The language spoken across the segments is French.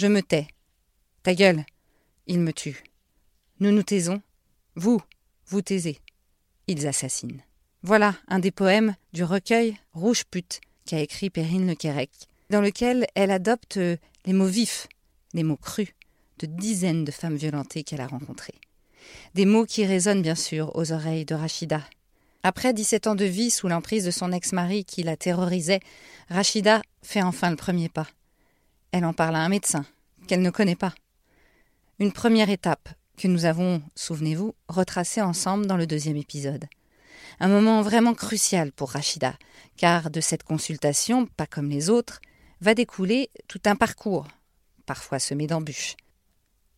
Je me tais. Ta gueule. Ils me tuent. Nous nous taisons. Vous, vous taisez. Ils assassinent. Voilà un des poèmes du recueil Rouge pute qu'a écrit Perrine Le Quérec, dans lequel elle adopte les mots vifs, les mots crus de dizaines de femmes violentées qu'elle a rencontrées. Des mots qui résonnent bien sûr aux oreilles de Rachida. Après 17 ans de vie sous l'emprise de son ex-mari qui la terrorisait, Rachida fait enfin le premier pas. Elle en parle à un médecin, qu'elle ne connaît pas. Une première étape que nous avons, souvenez-vous, retracée ensemble dans le deuxième épisode. Un moment vraiment crucial pour Rachida, car de cette consultation, pas comme les autres, va découler tout un parcours, parfois semé d'embûches.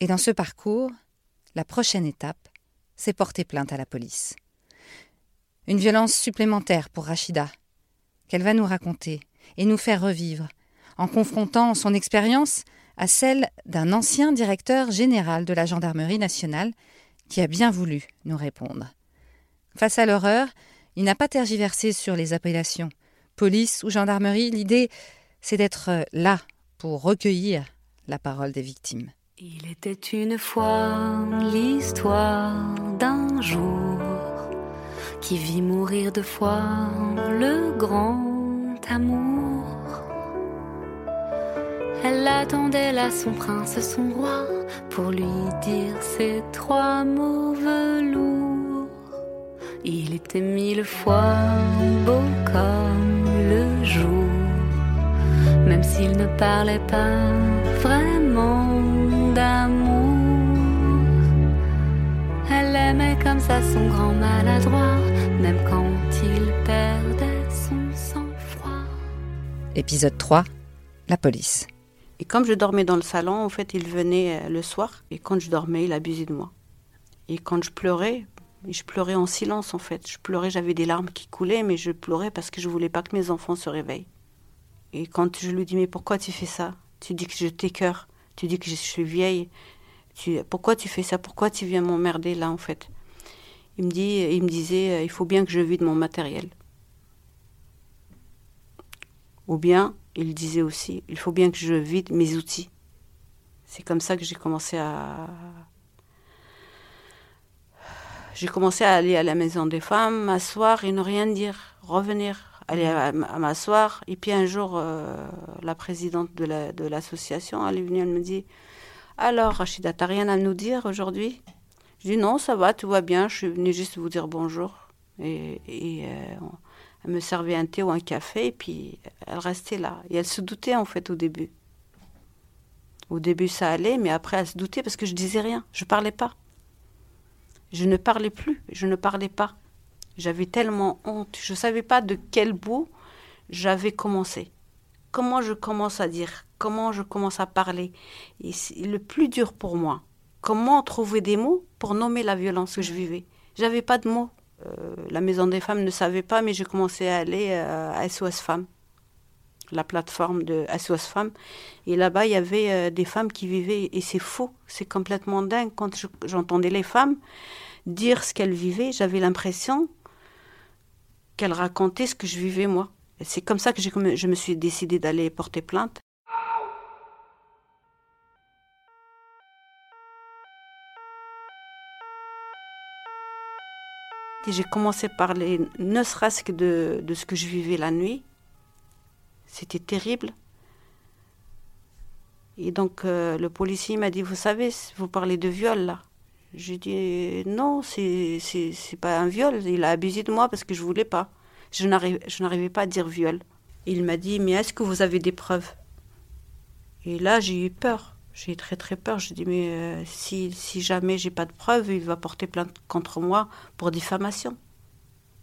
Et dans ce parcours, la prochaine étape, c'est porter plainte à la police. Une violence supplémentaire pour Rachida, qu'elle va nous raconter et nous faire revivre, en confrontant son expérience à celle d'un ancien directeur général de la gendarmerie nationale qui a bien voulu nous répondre. Face à l'horreur, il n'a pas tergiversé sur les appellations. Police ou gendarmerie, l'idée, c'est d'être là pour recueillir la parole des victimes. Il était une fois l'histoire d'un jour qui vit mourir deux fois le grand amour. Elle attendait là son prince, son roi, pour lui dire ces trois mots velours. Il était mille fois beau comme le jour, même s'il ne parlait pas vraiment d'amour. Elle aimait comme ça son grand maladroit, même quand il perdait son sang-froid. Épisode 3 La police. Et comme je dormais dans le salon, en fait, il venait euh, le soir. Et quand je dormais, il abusait de moi. Et quand je pleurais, je pleurais en silence, en fait. Je pleurais, j'avais des larmes qui coulaient, mais je pleurais parce que je voulais pas que mes enfants se réveillent. Et quand je lui dis, mais pourquoi tu fais ça? Tu dis que je t'écœure. Tu dis que je suis vieille. Tu, pourquoi tu fais ça? Pourquoi tu viens m'emmerder là, en fait? Il me, dit, il me disait, euh, il faut bien que je vide mon matériel. Ou bien, il disait aussi, il faut bien que je vide mes outils. C'est comme ça que j'ai commencé à... J'ai commencé à aller à la maison des femmes, m'asseoir et ne rien dire, revenir, aller à, m'asseoir. Et puis un jour, euh, la présidente de l'association, elle est venue, elle me dit, alors Rachida, t'as rien à nous dire aujourd'hui? Je dis non, ça va, tout va bien, je suis venue juste vous dire bonjour. Et, euh, elle me servait un thé ou un café et puis elle restait là. Et elle se doutait en fait au début. Au début ça allait, mais après elle se doutait parce que je disais rien, je parlais pas. Je ne parlais plus, je ne parlais pas. J'avais tellement honte, je ne savais pas de quel bout j'avais commencé. Comment je commence à dire, comment je commence à parler. Et le plus dur pour moi, comment trouver des mots pour nommer la violence que je vivais. J'avais pas de mots. Euh, la Maison des Femmes ne savait pas, mais j'ai commencé à aller euh, à SOS Femmes, la plateforme de SOS Femmes. Et là-bas, il y avait euh, des femmes qui vivaient, et c'est faux, c'est complètement dingue. Quand j'entendais les femmes dire ce qu'elles vivaient, j'avais l'impression qu'elles racontaient ce que je vivais moi. C'est comme ça que je me suis décidée d'aller porter plainte. J'ai commencé par parler ne serait-ce que de, ce que je vivais la nuit. C'était terrible. Et donc euh, le policier m'a dit, vous savez, vous parlez de viol là. J'ai dit, non, c'est pas un viol. Il a abusé de moi parce que je voulais pas. Je n'arrivais pas à dire viol. Il m'a dit, mais est-ce que vous avez des preuves? Et là, j'ai eu peur. J'ai très très peur. Je dis mais euh, si, si jamais j'ai pas de preuves, il va porter plainte contre moi pour diffamation.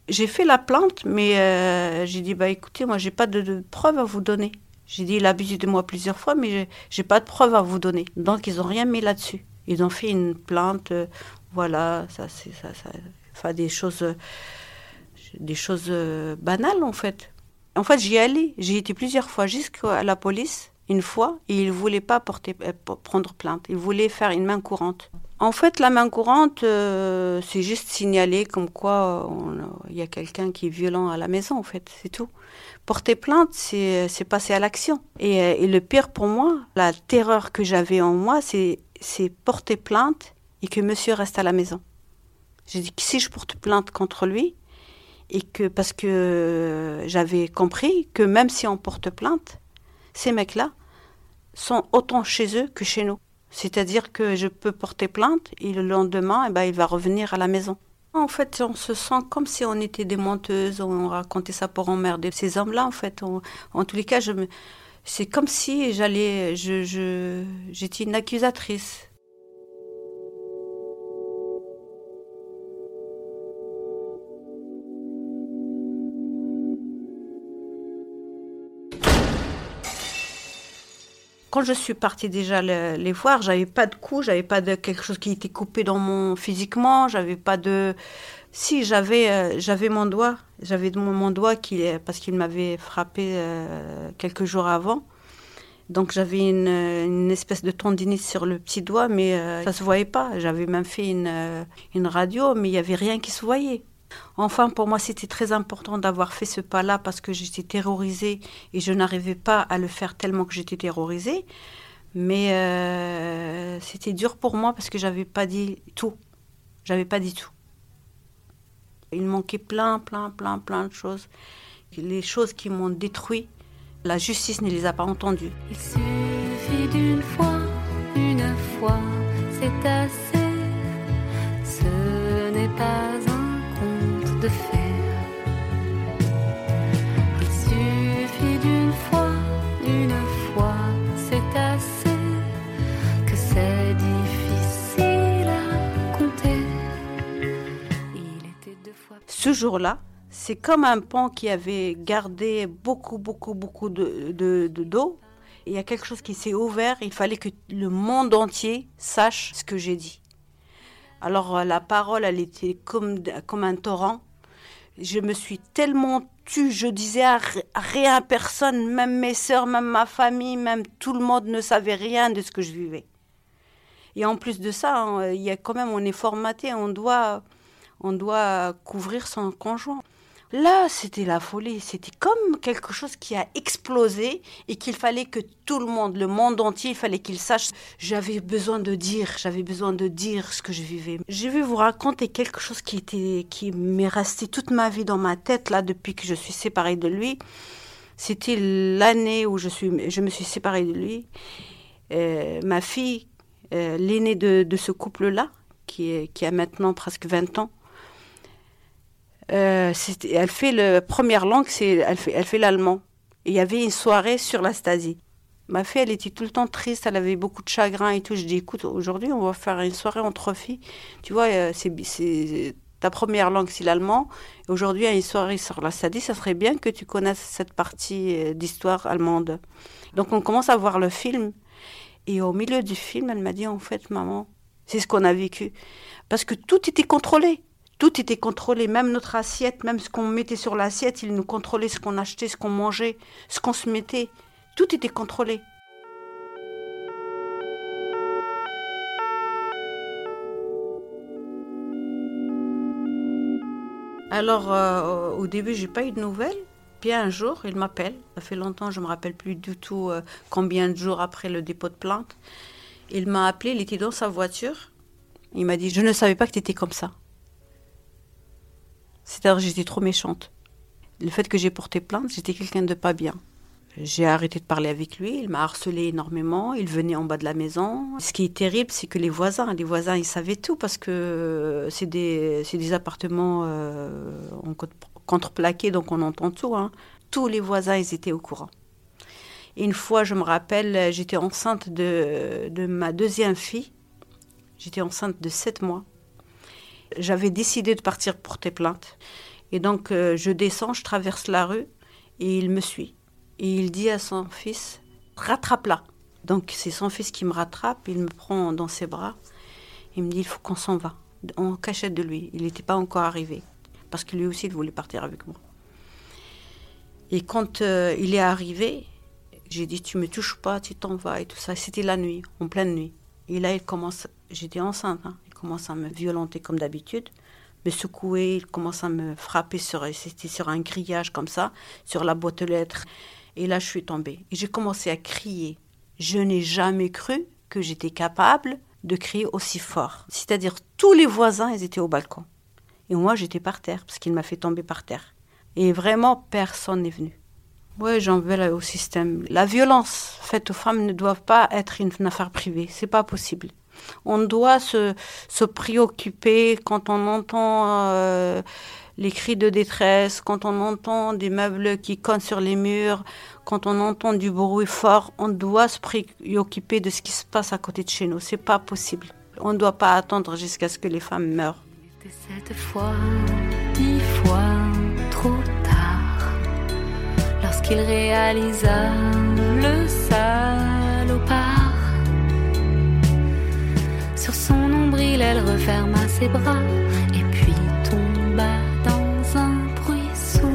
J'ai fait la plainte, mais euh, j'ai dit bah écoutez, moi j'ai pas de, preuves à vous donner. J'ai dit il a abusé de moi plusieurs fois, mais j'ai pas de preuves à vous donner. Donc ils ont rien mis là-dessus. Ils ont fait une plainte, euh, voilà, ça c'est ça, ça, enfin des choses, des choses banales en fait. En fait j'y allais, j'ai été plusieurs fois jusqu'à la police une fois il ne voulait pas porter, euh, prendre plainte. Il voulait faire une main courante. En fait, la main courante, euh, c'est juste signaler comme quoi il y a quelqu'un qui est violent à la maison, en fait, c'est tout. Porter plainte, c'est passer à l'action. Et, euh, et, le pire pour moi, la terreur que j'avais en moi, c'est porter plainte et que monsieur reste à la maison. J'ai dit que si je porte plainte contre lui, et que parce que j'avais compris que même si on porte plainte, ces mecs-là sont autant chez eux que chez nous. C'est-à-dire que je peux porter plainte et le lendemain, eh ben, il va revenir à la maison. En fait, on se sent comme si on était des menteuses, on racontait ça pour emmerder ces hommes-là. En fait, en tous les cas, je me, c'est comme si j'allais, je, je, j'étais une accusatrice. Quand je suis partie déjà les, voir, j'avais pas de coups, j'avais pas de quelque chose qui était coupé dans mon physiquement, j'avais pas de. Si j'avais euh, j'avais mon doigt, j'avais mon, doigt qui parce qu'il m'avait frappé euh, quelques jours avant. Donc j'avais une, espèce de tendinite sur le petit doigt, mais euh, ça se voyait pas. J'avais même fait une, une radio, mais il y avait rien qui se voyait. Enfin, pour moi, c'était très important d'avoir fait ce pas-là parce que j'étais terrorisée et je n'arrivais pas à le faire tellement que j'étais terrorisée. Mais euh, c'était dur pour moi parce que j'avais pas dit tout. J'avais pas dit tout. Il manquait plein, plein, plein, plein de choses. Les choses qui m'ont détruit, la justice ne les a pas entendues. Il suffit d'une fois, une fois, c'est assez. Ce n'est pas de faire. Il suffit d'une fois, une fois, c'est assez que c'est difficile à compter. Il était deux fois. Ce jour-là, c'est comme un pont qui avait gardé beaucoup, beaucoup, beaucoup de d'eau. Il y a quelque chose qui s'est ouvert. Il fallait que le monde entier sache ce que j'ai dit. Alors la parole, elle était comme, comme un torrent je me suis tellement tue, je disais à rien, personne, même mes sœurs, même ma famille, même tout le monde ne savait rien de ce que je vivais. Et en plus de ça, hein, il y a quand même, on est formaté, on doit, on doit couvrir son conjoint. Là, c'était la folie. C'était comme quelque chose qui a explosé et qu'il fallait que tout le monde, le monde entier, il fallait qu'il sache. J'avais besoin de dire, j'avais besoin de dire ce que je vivais. Je vais vous raconter quelque chose qui m'est resté toute ma vie dans ma tête là depuis que je suis séparée de lui. C'était l'année où je me suis séparée de lui. Euh, ma fille, euh, l'aînée de, ce couple-là, qui, qui a maintenant presque 20 ans, euh, elle fait le première langue, c'est elle fait, elle fait l'allemand. Il y avait une soirée sur la Stasi. Ma fille, elle était tout le temps triste, elle avait beaucoup de chagrin et tout. Je dis, écoute, aujourd'hui, on va faire une soirée entre filles. Tu vois, euh, c'est ta première langue, c'est l'allemand. Aujourd'hui, a une soirée sur la Stasi, ça serait bien que tu connaisses cette partie euh, d'histoire allemande. Donc, on commence à voir le film. Et au milieu du film, elle m'a dit, en fait, maman, c'est ce qu'on a vécu. Parce que tout était contrôlé. Tout était contrôlé, même notre assiette, même ce qu'on mettait sur l'assiette, ils nous contrôlaient ce qu'on achetait, ce qu'on mangeait, ce qu'on se mettait. Tout était contrôlé. Alors, euh, au début, j'ai pas eu de nouvelles. Puis un jour, il m'appelle. Ça fait longtemps, je me rappelle plus du tout euh, combien de jours après le dépôt de plainte. Il m'a appelé, il était dans sa voiture. Il m'a dit Je ne savais pas que tu étais comme ça. C'est-à-dire j'étais trop méchante. Le fait que j'ai porté plainte, j'étais quelqu'un de pas bien. J'ai arrêté de parler avec lui, il m'a harcelé énormément, il venait en bas de la maison. Ce qui est terrible, c'est que les voisins, les voisins, ils savaient tout parce que c'est des, des appartements euh, contreplaqués, donc on entend tout. Hein. Tous les voisins, ils étaient au courant. une fois, je me rappelle, j'étais enceinte de, de ma deuxième fille. J'étais enceinte de sept mois j'avais décidé de partir porter plainte. Et donc, euh, je descends, je traverse la rue et il me suit. Et il dit à son fils, rattrape-la. Donc, c'est son fils qui me rattrape, il me prend dans ses bras. Il me dit, il faut qu'on s'en va. On cachette de lui. Il n'était pas encore arrivé. Parce que lui aussi, il voulait partir avec moi. Et quand euh, il est arrivé, j'ai dit, tu me touches pas, tu t'en vas et tout ça. C'était la nuit, en pleine nuit. Et là, il commence, j'étais enceinte, hein. Commence à me violenter comme d'habitude, me secouer, il commence à me frapper sur, sur un grillage comme ça, sur la boîte aux lettres. Et là, je suis tombée. Et j'ai commencé à crier. Je n'ai jamais cru que j'étais capable de crier aussi fort. C'est-à-dire, tous les voisins, ils étaient au balcon. Et moi, j'étais par terre, parce qu'il m'a fait tomber par terre. Et vraiment, personne n'est venu. Oui, j'en veux au système. La violence faite aux femmes ne doit pas être une, affaire privée. C'est pas possible. On doit se, se préoccuper quand on entend euh, les cris de détresse, quand on entend des meubles qui cognent sur les murs, quand on entend du bruit fort. On doit se préoccuper de ce qui se passe à côté de chez nous. C'est pas possible. On ne doit pas attendre jusqu'à ce que les femmes meurent. Cette fois, dix fois trop tard, lorsqu'il réalisa le. Sur son nombril, elle referma ses bras et puis tomba dans un bruit sourd.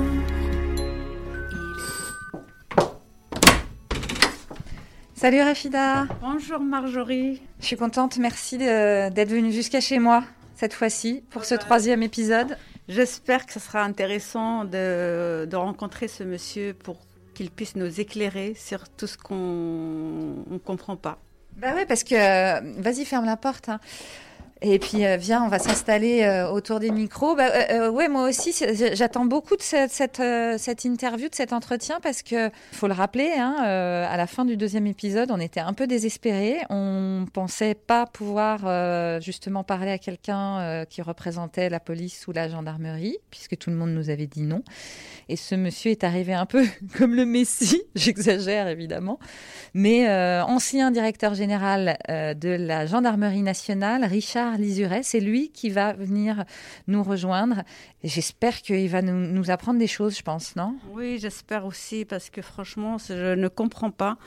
Salut Rafida. Bonjour Marjorie. Je suis contente, merci d'être venue jusqu'à chez moi cette fois-ci pour ce troisième épisode. J'espère que ce sera intéressant de, de rencontrer ce monsieur pour qu'il puisse nous éclairer sur tout ce qu'on ne comprend pas. Bah ouais, parce que vas-y, ferme la porte. Hein. Et puis, euh, viens, on va s'installer euh, autour des micros. Bah, euh, ouais, moi aussi, j'attends beaucoup de cette, interview, de cet entretien, parce que, faut le rappeler, hein, à la fin du deuxième épisode, on était un peu désespérés. On pensait pas pouvoir justement parler à quelqu'un qui représentait la police ou la gendarmerie, puisque tout le monde nous avait dit non. Et ce monsieur est arrivé un peu comme le Messie, j'exagère évidemment, mais ancien directeur général de la gendarmerie nationale, Richard Lizuret. C'est lui qui va venir nous rejoindre. J'espère qu'il va nous, apprendre des choses, je pense, non? Oui, j'espère aussi, parce que franchement, je ne comprends pas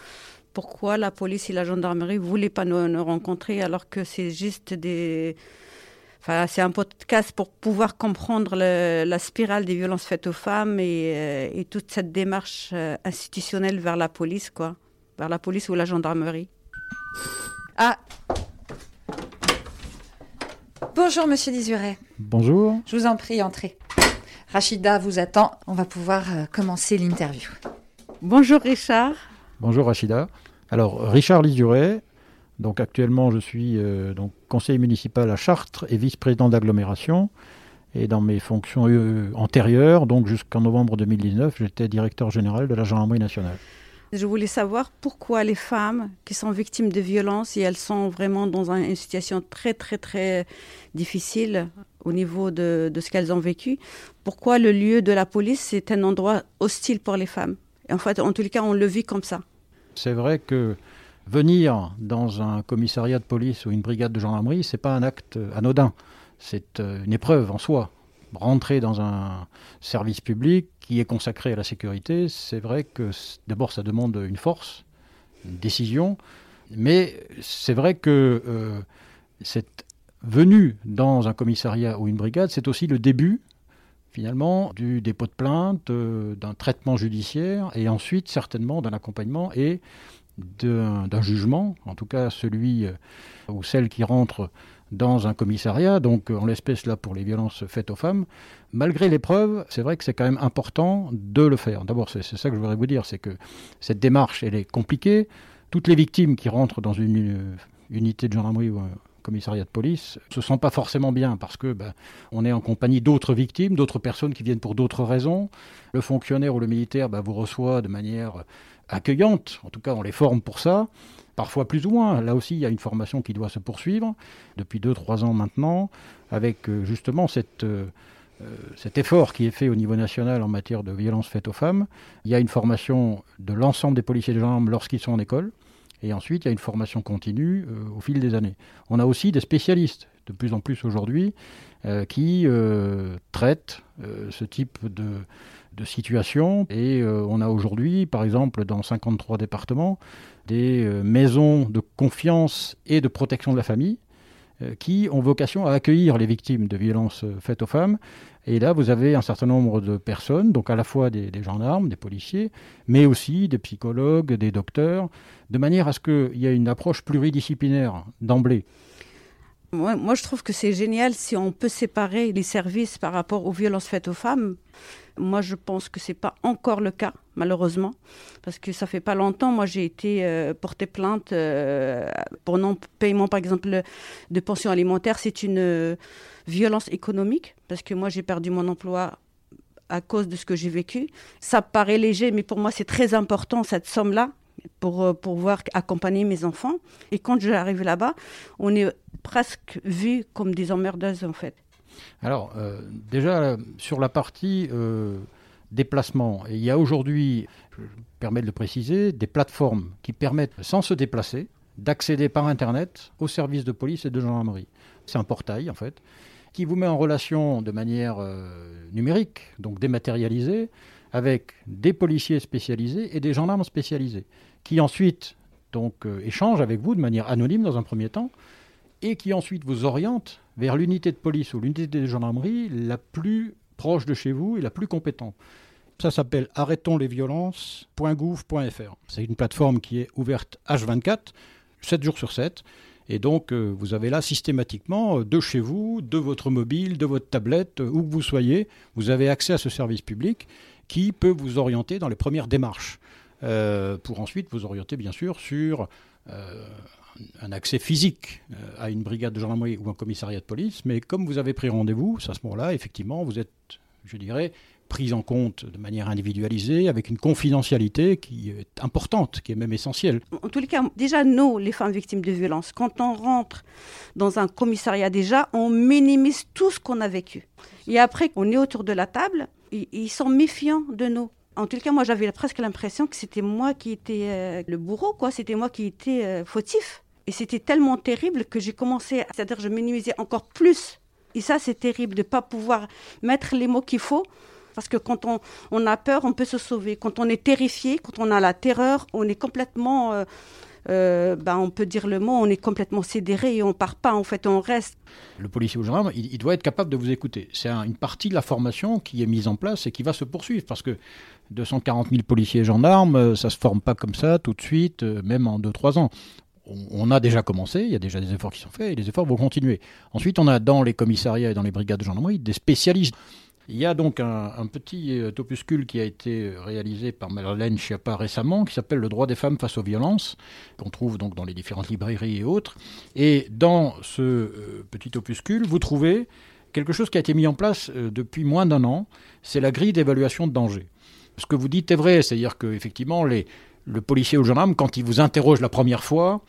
pourquoi la police et la gendarmerie ne voulaient pas nous, rencontrer alors que c'est juste des... Enfin, c'est un podcast pour pouvoir comprendre la spirale des violences faites aux femmes et, euh, et toute cette démarche euh, institutionnelle vers la police, quoi. Vers la police ou la gendarmerie. Ah, Bonjour, monsieur Lizuret. Bonjour. Je vous en prie, entrez. Rachida vous attend. On va pouvoir euh, commencer l'interview. Bonjour, Richard. Bonjour, Rachida. Alors, Richard Lizuret. Donc, actuellement, je suis euh, donc, conseiller municipal à Chartres et vice-président d'agglomération. Et dans mes fonctions euh, antérieures, donc jusqu'en novembre 2019, j'étais directeur général de la gendarmerie nationale. Je voulais savoir pourquoi les femmes qui sont victimes de violences et elles sont vraiment dans une situation très très très difficile au niveau de, ce qu'elles ont vécu, pourquoi le lieu de la police c'est un endroit hostile pour les femmes? En fait, en tous les cas, on le vit comme ça. C'est vrai que venir dans un commissariat de police ou une brigade de gendarmerie, c'est pas un acte anodin. C'est euh, une épreuve en soi rentrer dans un service public qui est consacré à la sécurité, c'est vrai que d'abord ça demande une force, une décision, mais c'est vrai que euh, cette venue dans un commissariat ou une brigade, c'est aussi le début finalement du dépôt de plainte, euh, d'un traitement judiciaire et ensuite certainement d'un accompagnement et d'un jugement, en tout cas celui euh, ou celle qui rentre dans un commissariat, donc en l'espèce là pour les violences faites aux femmes, malgré l'épreuve, c'est vrai que c'est quand même important de le faire. D'abord, c'est ça que je voudrais vous dire, c'est que cette démarche, elle est compliquée. Toutes les victimes qui rentrent dans une unité de gendarmerie ou un commissariat de police se sentent pas forcément bien parce que ben, on est en compagnie d'autres victimes, d'autres personnes qui viennent pour d'autres raisons. Le fonctionnaire ou le militaire ben, vous reçoit de manière accueillante, en tout cas on les forme pour ça parfois plus ou moins. Là aussi, il y a une formation qui doit se poursuivre depuis 2-3 ans maintenant, avec euh, justement euh, euh, cet effort qui est fait au niveau national en matière de violence faite aux femmes. Il y a une formation de l'ensemble des policiers et des gendarmes lorsqu'ils sont en école. Et ensuite, il y a une formation continue au fil des années. On a aussi des spécialistes, de plus en plus aujourd'hui, qui traitent ce type de, de situation. Et on a aujourd'hui, par exemple, dans 53 départements, des euh, maisons de confiance et de protection de la famille. qui ont vocation à accueillir les victimes de violences faites aux femmes. Et là, vous avez un certain nombre de personnes, donc à la fois des, gendarmes, des policiers, mais aussi des psychologues, des docteurs, de manière à ce qu'il y ait une approche pluridisciplinaire d'emblée. Moi, je trouve que c'est génial si on peut séparer les services par rapport aux violences faites aux femmes. Moi, je pense que ce n'est pas encore le cas, malheureusement, parce que ça fait pas longtemps. Moi, j'ai été euh, porter plainte euh, pour non-paiement, par exemple, de pension alimentaire. C'est une euh, violence économique, parce que moi, j'ai perdu mon emploi à cause de ce que j'ai vécu. Ça paraît léger, mais pour moi, c'est très important, cette somme-là, pour pouvoir accompagner mes enfants. Et quand j'arrive là-bas, on est presque vus comme des emmerdeuses, en fait. Alors, euh, déjà, sur la partie euh, déplacement, il y a aujourd'hui, je me permets de le préciser, des plateformes qui permettent, sans se déplacer, d'accéder par Internet aux services de police et de gendarmerie. C'est un portail, en fait, qui vous met en relation de manière euh, numérique, donc dématérialisée, avec des policiers spécialisés et des gendarmes spécialisés, qui ensuite donc échangent avec vous de manière anonyme dans un premier temps, et qui ensuite vous orientent vers l'unité de police ou l'unité de gendarmerie la plus proche de chez vous et la plus compétente. Ça s'appelle arrêtonslesviolences.gouv.fr. C'est une plateforme qui est ouverte H24, 7 jours sur 7. Et donc, euh, vous avez là systématiquement, euh, de chez vous, de votre mobile, de votre tablette, euh, où que vous soyez, vous avez accès à ce service public qui peut vous orienter dans les premières démarches. pour ensuite vous orienter, bien sûr, sur un accès physique euh, à une brigade de gendarmerie ou un commissariat de police, mais comme vous avez pris rendez-vous, à ce moment-là, effectivement, vous êtes, je dirais, pris en compte de manière individualisée, avec une confidentialité qui est importante, qui est même essentielle. En tous les cas, déjà, nous, les femmes victimes de violences, quand on rentre dans un commissariat, déjà, on minimise tout ce qu'on a vécu. Et après, on est autour de la table, ils sont méfiants de nous. En tout cas, moi, j'avais presque l'impression que c'était moi qui étais euh, le bourreau, quoi. C'était moi qui étais euh, fautif. Et c'était tellement terrible que j'ai commencé, c'est-à-dire je minimisais encore plus. Et ça, c'est terrible de ne pas pouvoir mettre les mots qu'il faut. Parce que quand on, a peur, on peut se sauver. Quand on est terrifié, quand on a la terreur, on est complètement, euh, euh, ben on peut dire le mot, on est complètement sidéré et on part pas. En fait, on reste. Le policier ou le gendarme, il, doit être capable de vous écouter. C'est une partie de la formation qui est mise en place et qui va se poursuivre. Parce que 240 000 policiers et gendarmes, euh, ça se forme pas comme ça tout de suite, même en 2-3 ans on a déjà commencé, il y a déjà des efforts qui sont faits et les efforts vont continuer. Ensuite, on a dans les commissariats et dans les brigades de gendarmerie des spécialistes. Il y a donc un, petit euh, opuscule qui a été réalisé par Marlène Schiappa récemment, qui s'appelle Le droit des femmes face aux violences, qu'on trouve donc dans les différentes librairies et autres. Et dans ce euh, petit opuscule, vous trouvez quelque chose qui a été mis en place euh, depuis moins d'un an, c'est la grille d'évaluation de danger. Ce que vous dites est vrai, c'est-à-dire qu'effectivement, les, le policier ou le gendarme, quand il vous interroge la première fois,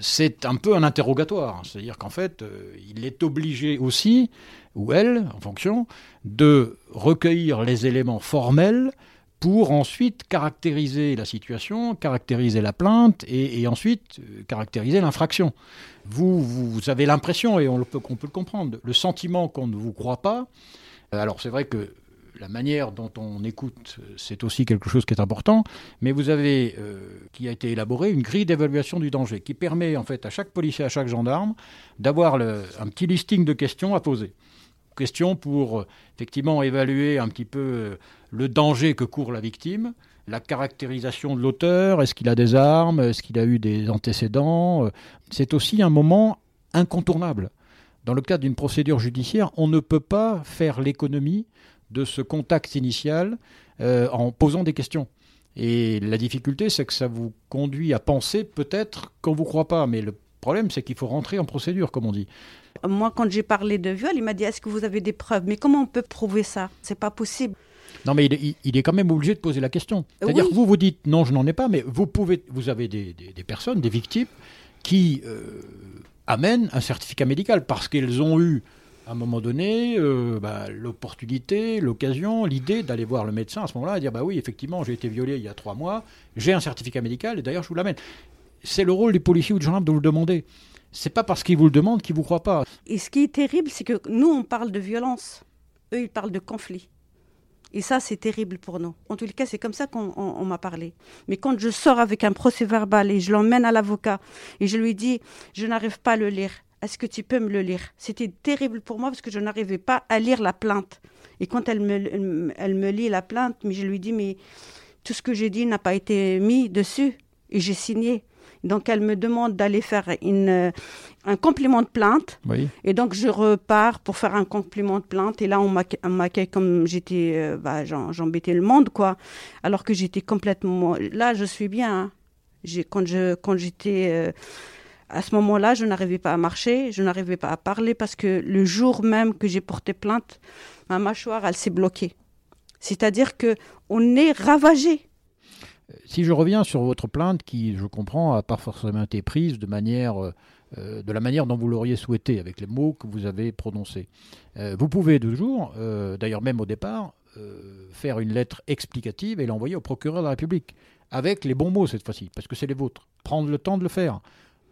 c'est un peu un interrogatoire. C'est-à-dire qu'en fait, euh, il est obligé aussi, ou elle, en fonction, de recueillir les éléments formels pour ensuite caractériser la situation, caractériser la plainte et, ensuite euh, caractériser l'infraction. Vous, vous, avez l'impression, et on, peut, on peut le comprendre, le sentiment qu'on ne vous croit pas. Alors c'est vrai que la manière dont on écoute, c'est aussi quelque chose qui est important, mais vous avez, euh, qui a été élaboré, une grille d'évaluation du danger qui permet en fait à chaque policier, à chaque gendarme, d'avoir un petit listing de questions à poser. Questions pour euh, effectivement évaluer un petit peu euh, le danger que court la victime, la caractérisation de l'auteur, est-ce qu'il a des armes, est-ce qu'il a eu des antécédents. C'est aussi un moment incontournable. Dans le cadre d'une procédure judiciaire, on ne peut pas faire l'économie de ce contact initial euh, en posant des questions. Et la difficulté, c'est que ça vous conduit à penser peut-être qu'on ne vous croit pas. Mais le problème, c'est qu'il faut rentrer en procédure, comme on dit. Moi, quand j'ai parlé de viol, il m'a dit Est-ce que vous avez des preuves? Mais comment on peut prouver ça? C'est pas possible. Non, mais il, est quand même obligé de poser la question. C'est-à-dire que vous vous dites non, je n'en ai pas, mais vous pouvez, vous avez des, personnes, des victimes, qui euh, amènent un certificat médical parce qu'elles ont eu à un moment donné, euh, bah, l'opportunité, l'occasion, l'idée d'aller voir le médecin à ce moment-là et dire bah oui, effectivement, j'ai été violé il y a trois mois, j'ai un certificat médical et d'ailleurs je vous l'amène. C'est le rôle du policier ou du gendarme de vous le demander. C'est pas parce qu'ils vous le demandent qu'ils vous croient pas. Et ce qui est terrible, c'est que nous on parle de violence, eux ils parlent de conflit. Et ça, c'est terrible pour nous. En tout cas, c'est comme ça qu'on m'a parlé. Mais quand je sors avec un procès verbal et je l'emmène à l'avocat et je lui dis, je n'arrive pas à le lire, est-ce que tu peux me le lire? C'était terrible pour moi parce que je n'arrivais pas à lire la plainte. Et quand elle me, elle me lit la plainte, mais je lui dis, mais tout ce que j'ai dit n'a pas été mis dessus. Et j'ai signé. Donc elle me demande d'aller faire une, euh, un compliment de plainte. Et donc je repars pour faire un compliment de plainte. Et là on m'accueille comme j'étais, euh, bah, j'embêtais le monde quoi. Alors que j'étais complètement, là je suis bien. Hein. Quand je quand j'étais euh, à ce moment-là, je n'arrivais pas à marcher, je n'arrivais pas à parler parce que le jour même que j'ai porté plainte, ma mâchoire elle s'est bloquée. C'est-à-dire que on est ravagé. Si je reviens sur votre plainte, qui, je comprends, n'a pas forcément été prise de manière, euh, de la manière dont vous l'auriez souhaité, avec les mots que vous avez prononcés, euh, vous pouvez toujours, euh, d'ailleurs même au départ, faire une lettre explicative et l'envoyer au procureur de la République, avec les bons mots cette fois-ci, parce que c'est les vôtres. Prendre le temps de le faire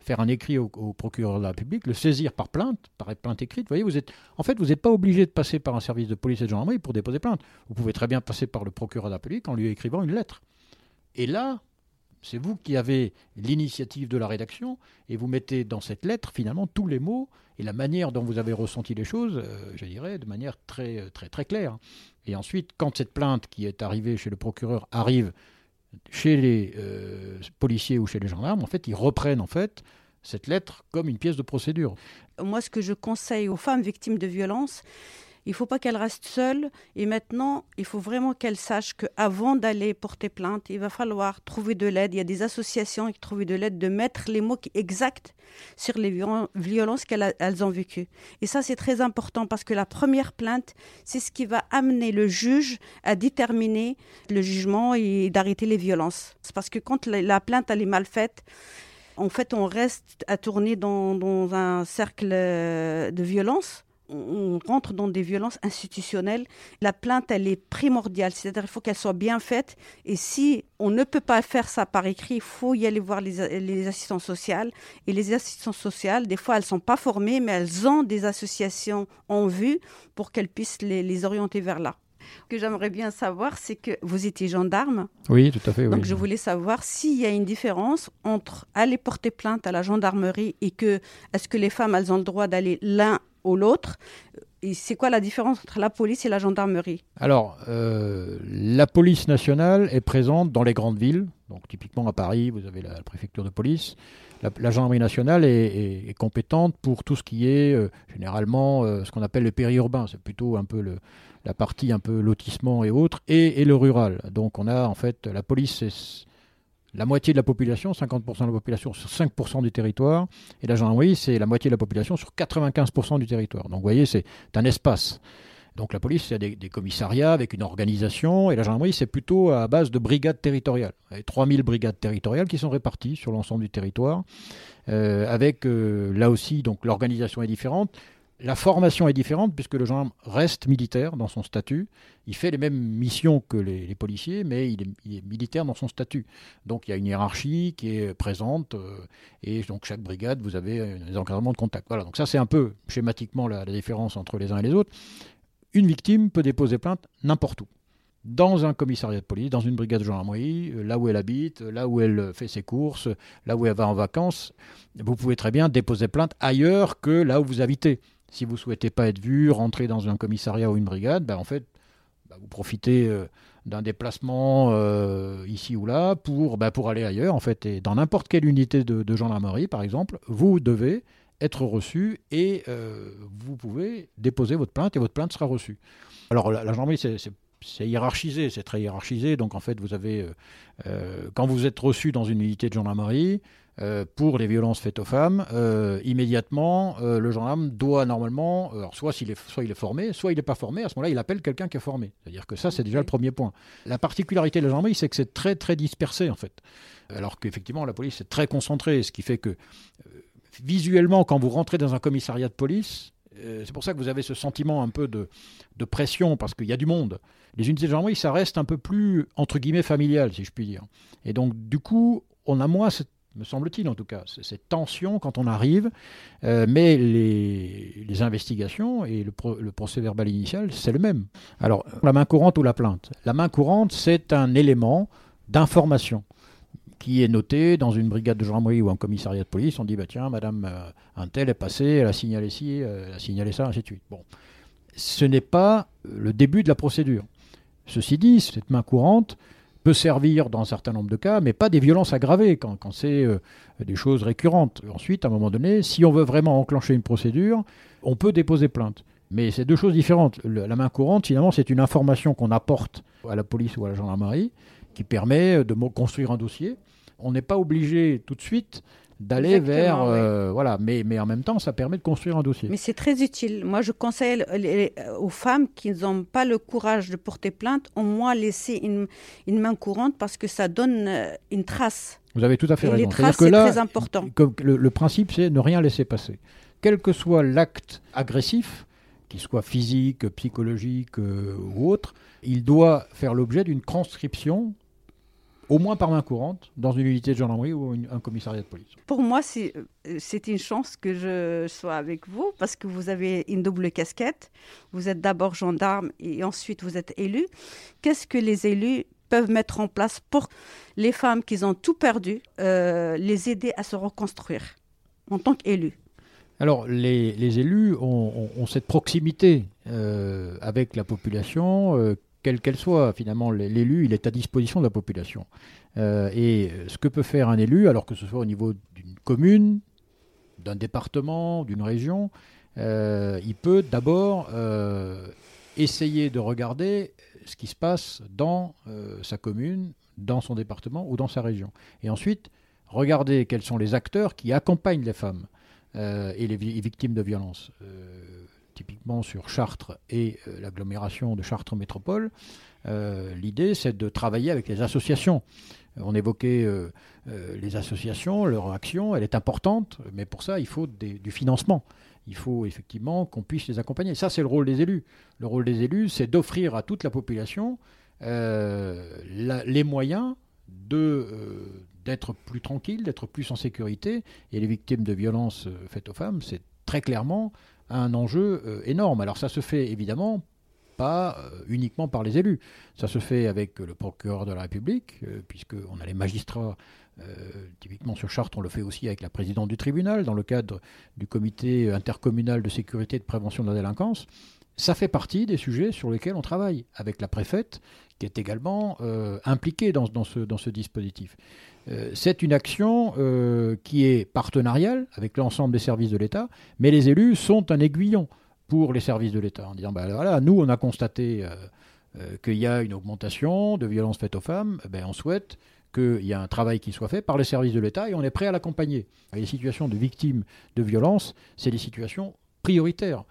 faire un écrit au, procureur de la République, le saisir par plainte, par plainte écrite. Vous voyez, vous êtes, en fait, vous n'êtes pas obligé de passer par un service de police et de gendarmerie pour déposer plainte. Vous pouvez très bien passer par le procureur de la République en lui écrivant une lettre. Et là, c'est vous qui avez l'initiative de la rédaction et vous mettez dans cette lettre finalement tous les mots et la manière dont vous avez ressenti les choses, euh, je dirais, de manière très très très claire. Et ensuite, quand cette plainte qui est arrivée chez le procureur arrive chez les euh, policiers ou chez les gendarmes, en fait, ils reprennent en fait cette lettre comme une pièce de procédure. Moi, ce que je conseille aux femmes victimes de violences, il ne faut pas qu'elles restent seules. Et maintenant, il faut vraiment qu'elles sachent qu'avant d'aller porter plainte, il va falloir trouver de l'aide. Il y a des associations qui trouvent de l'aide de mettre les mots exacts sur les violences qu'elles ont vécues. Et ça, c'est très important parce que la première plainte, c'est ce qui va amener le juge à déterminer le jugement et d'arrêter les violences. C'est parce que quand la plainte elle est mal faite, en fait, on reste à tourner dans, dans un cercle de violence on rentre dans des violences institutionnelles. La plainte, elle est primordiale, c'est-à-dire qu'il faut qu'elle soit bien faite. Et si on ne peut pas faire ça par écrit, il faut y aller voir les, les assistants sociales. Et les assistants sociales, des fois, elles ne sont pas formées, mais elles ont des associations en vue pour qu'elles puissent les, orienter vers là. Ce que j'aimerais bien savoir, c'est que vous étiez gendarme. Oui, tout à fait. Donc je voulais savoir s'il y a une différence entre aller porter plainte à la gendarmerie et que est-ce que les femmes elles ont le droit d'aller l'un ou l'autre. C'est quoi la différence entre la police et la gendarmerie? Alors, euh, la police nationale est présente dans les grandes villes. Donc, typiquement à Paris, vous avez la, préfecture de police. La, gendarmerie nationale est, compétente pour tout ce qui est euh, généralement euh, ce qu'on appelle le périurbain. C'est plutôt un peu la partie un peu lotissement et autres, et, et, le rural. Donc, on a en fait la police, la moitié de la population, 50% de la population sur 5% du territoire, et la gendarmerie, c'est la moitié de la population sur 95% du territoire. Donc vous voyez, c'est un espace. Donc la police, c'est des, commissariats avec une organisation, et la gendarmerie, c'est plutôt à base de brigades territoriales. Il y a 3000 brigades territoriales qui sont réparties sur l'ensemble du territoire, euh, avec euh, là aussi, donc l'organisation est différente. La formation est différente puisque le gendarme reste militaire dans son statut. Il fait les mêmes missions que les, policiers, mais il est, militaire dans son statut. Donc il y a une hiérarchie qui est présente euh, et donc chaque brigade, vous avez des encadrements de contact. Voilà, donc ça c'est un peu schématiquement la, différence entre les uns et les autres. Une victime peut déposer plainte n'importe où dans un commissariat de police, dans une brigade de gendarmerie, euh, là où elle habite, là où elle fait ses courses, là où elle va en vacances, vous pouvez très bien déposer plainte ailleurs que là où vous habitez. Si vous souhaitez pas être vu, rentrer dans un commissariat ou une brigade, ben en fait, ben vous profitez euh, d'un déplacement euh, ici ou là pour, ben pour aller ailleurs. En fait, dans n'importe quelle unité de, gendarmerie, par exemple, vous devez être reçu et euh, vous pouvez déposer votre plainte et votre plainte sera reçue. Alors la, gendarmerie, c'est hiérarchisé, c'est très hiérarchisé. Donc en fait, vous avez, quand vous êtes reçu dans une unité de gendarmerie, euh, pour les violences faites aux femmes, euh, immédiatement, euh, le gendarme doit normalement, soit, s'il est, soit il est formé, soit il n'est pas formé, à ce moment-là, il appelle quelqu'un qui est formé. C'est-à-dire que ça, c'est déjà le premier point. La particularité de la gendarmerie, c'est que c'est très, très dispersé, en fait. Alors qu'effectivement, la police est très concentrée, ce qui fait que, visuellement, quand vous rentrez dans un commissariat de police, c'est pour ça que vous avez ce sentiment un peu de, de pression, parce qu'il y a du monde. Les unités de gendarmerie, ça reste un peu plus, entre guillemets, familial, si je puis dire. Et donc, du coup, on a moins cette me semble-t-il en tout cas, cette tension quand on arrive, euh, mais les, investigations et le, procès verbal initial, c'est le même. Alors, la main courante ou la plainte? La main courante, c'est un élément d'information qui est noté dans une brigade de gendarmerie ou un commissariat de police. On dit bah tiens, Madame euh, un tel est passée, elle a signalé ci, euh, elle a signalé ça, ainsi de suite. Bon, ce n'est pas le début de la procédure. Ceci dit, cette main courante peut servir dans un certain nombre de cas, mais pas des violences aggravées quand, c'est euh, des choses récurrentes. Ensuite, à un moment donné, si on veut vraiment enclencher une procédure, on peut déposer plainte. Mais c'est deux choses différentes. la main courante, finalement, c'est une information qu'on apporte à la police ou à la gendarmerie qui permet de construire un dossier on n'est pas obligé tout de suite d'aller vers euh, voilà. Mais mais en même temps ça permet de construire un dossier. Mais c'est très utile. Moi je conseille aux femmes qui n'ont pas le courage de porter plainte au moins laisser une, main courante parce que ça donne euh, une trace. Vous avez tout à fait raison les traces c'est très important. le, le principe c'est ne rien laisser passer. Quel que soit l'acte agressif qu'il soit physique psychologique euh, ou autre il doit faire l'objet d'une transcription au moins par main courante, dans une unité de gendarmerie ou un commissariat de police. Pour moi, euh, c'est une chance que je sois avec vous parce que vous avez une double casquette. Vous êtes d'abord gendarme et ensuite vous êtes élu. Qu'est-ce que les élus peuvent mettre en place pour les femmes qui ont tout perdu, euh, les aider à se reconstruire en tant qu'élus alors, les, élus ont, cette proximité euh, avec la population quelle qu'elle soit, finalement, l'élu, il est à disposition de la population. Euh, et ce que peut faire un élu, alors que ce soit au niveau d'une commune, d'un département, d'une région, euh, il peut d'abord euh, essayer de regarder ce qui se passe dans sa commune, dans son département ou dans sa région. Et ensuite, regarder quels sont les acteurs qui accompagnent les femmes et les victimes de violences typiquement sur Chartres et euh, l'agglomération de Chartres Métropole, euh, l'idée c'est de travailler avec les associations. On évoquait euh, les associations, leur action, elle est importante, mais pour ça il faut du financement. Il faut effectivement qu'on puisse les accompagner. Ça c'est le rôle des élus. Le rôle des élus c'est d'offrir à toute la population les moyens d'être plus tranquille, d'être plus en sécurité. Et les victimes de violences faites aux femmes, c'est très clairement un enjeu euh, énorme. Alors ça se fait évidemment pas euh, uniquement par les élus. Ça se fait avec le procureur de la République, euh, puisqu'on a les magistrats, typiquement sur Chartres, on le fait aussi avec la présidente du tribunal, dans le cadre du comité intercommunal de sécurité et de prévention de la délinquance. Ça fait partie des sujets sur lesquels on travaille, avec la préfète, qui est également impliquée dans ce dispositif. Euh, c'est une action euh, qui est partenariale avec l'ensemble des services de l'État, mais les élus sont un aiguillon pour les services de l'État en disant bah, voilà, nous on a constaté euh, qu'il y a une augmentation de violences faites aux femmes, eh ben, on souhaite qu'il y ait un travail qui soit fait par les services de l'État et on est prêt à l'accompagner. Les situations de victimes de violences, c'est des situations prioritaires.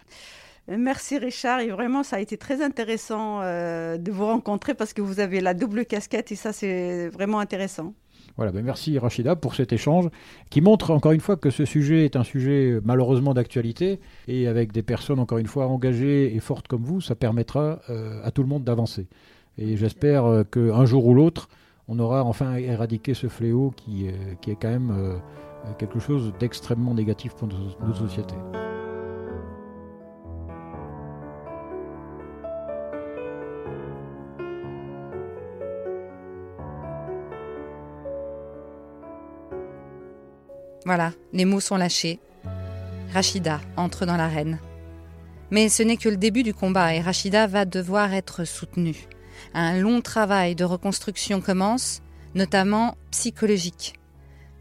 Merci Richard, et vraiment ça a été très intéressant de vous rencontrer parce que vous avez la double casquette et ça c'est vraiment intéressant. Voilà, ben merci Rachida pour cet échange qui montre encore une fois que ce sujet est un sujet euh, malheureusement d'actualité et avec des personnes encore une fois engagées et fortes comme vous, ça permettra euh, à tout le monde d'avancer. Et j'espère euh, qu'un jour ou l'autre, on aura enfin éradiqué ce fléau qui, est quand même quelque chose d'extrêmement négatif pour nos sociétés. Voilà, les mots sont lâchés. Rachida entre dans l'arène. Mais ce n'est que le début du combat et Rachida va devoir être soutenue. Un long travail de reconstruction commence, notamment psychologique.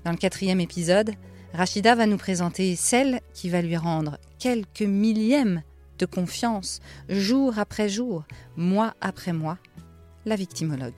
Dans le quatrième épisode, Rachida va nous présenter celle qui va lui rendre quelques millièmes de confiance, jour après jour, mois après mois, la victimologue.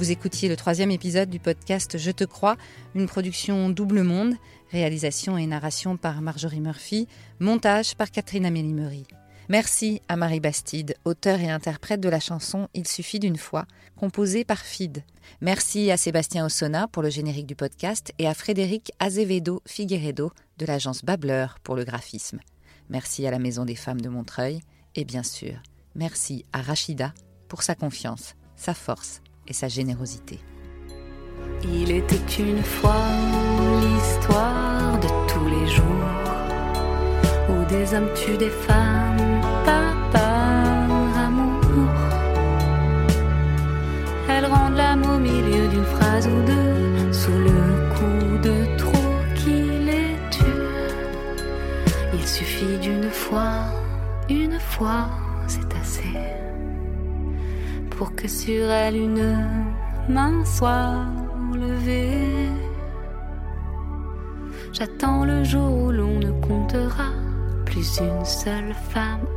Vous écoutiez le troisième épisode du podcast Je te crois, une production double monde, réalisation et narration par Marjorie Murphy, montage par Catherine Amélie Merci à Marie Bastide, auteur et interprète de la chanson Il suffit d'une fois, composée par Fid. Merci à Sébastien Ossona pour le générique du podcast et à Frédéric Azevedo Figueredo de l'agence Bableur pour le graphisme. Merci à la Maison des Femmes de Montreuil et bien sûr, merci à Rachida pour sa confiance, sa force sa générosité. Il était une fois l'histoire de tous les jours où des hommes tuent des femmes pas par amour. Elles rendent l'âme au milieu d'une phrase ou deux. que sur elle une main soit levée. J'attends le jour où l'on ne comptera plus une seule femme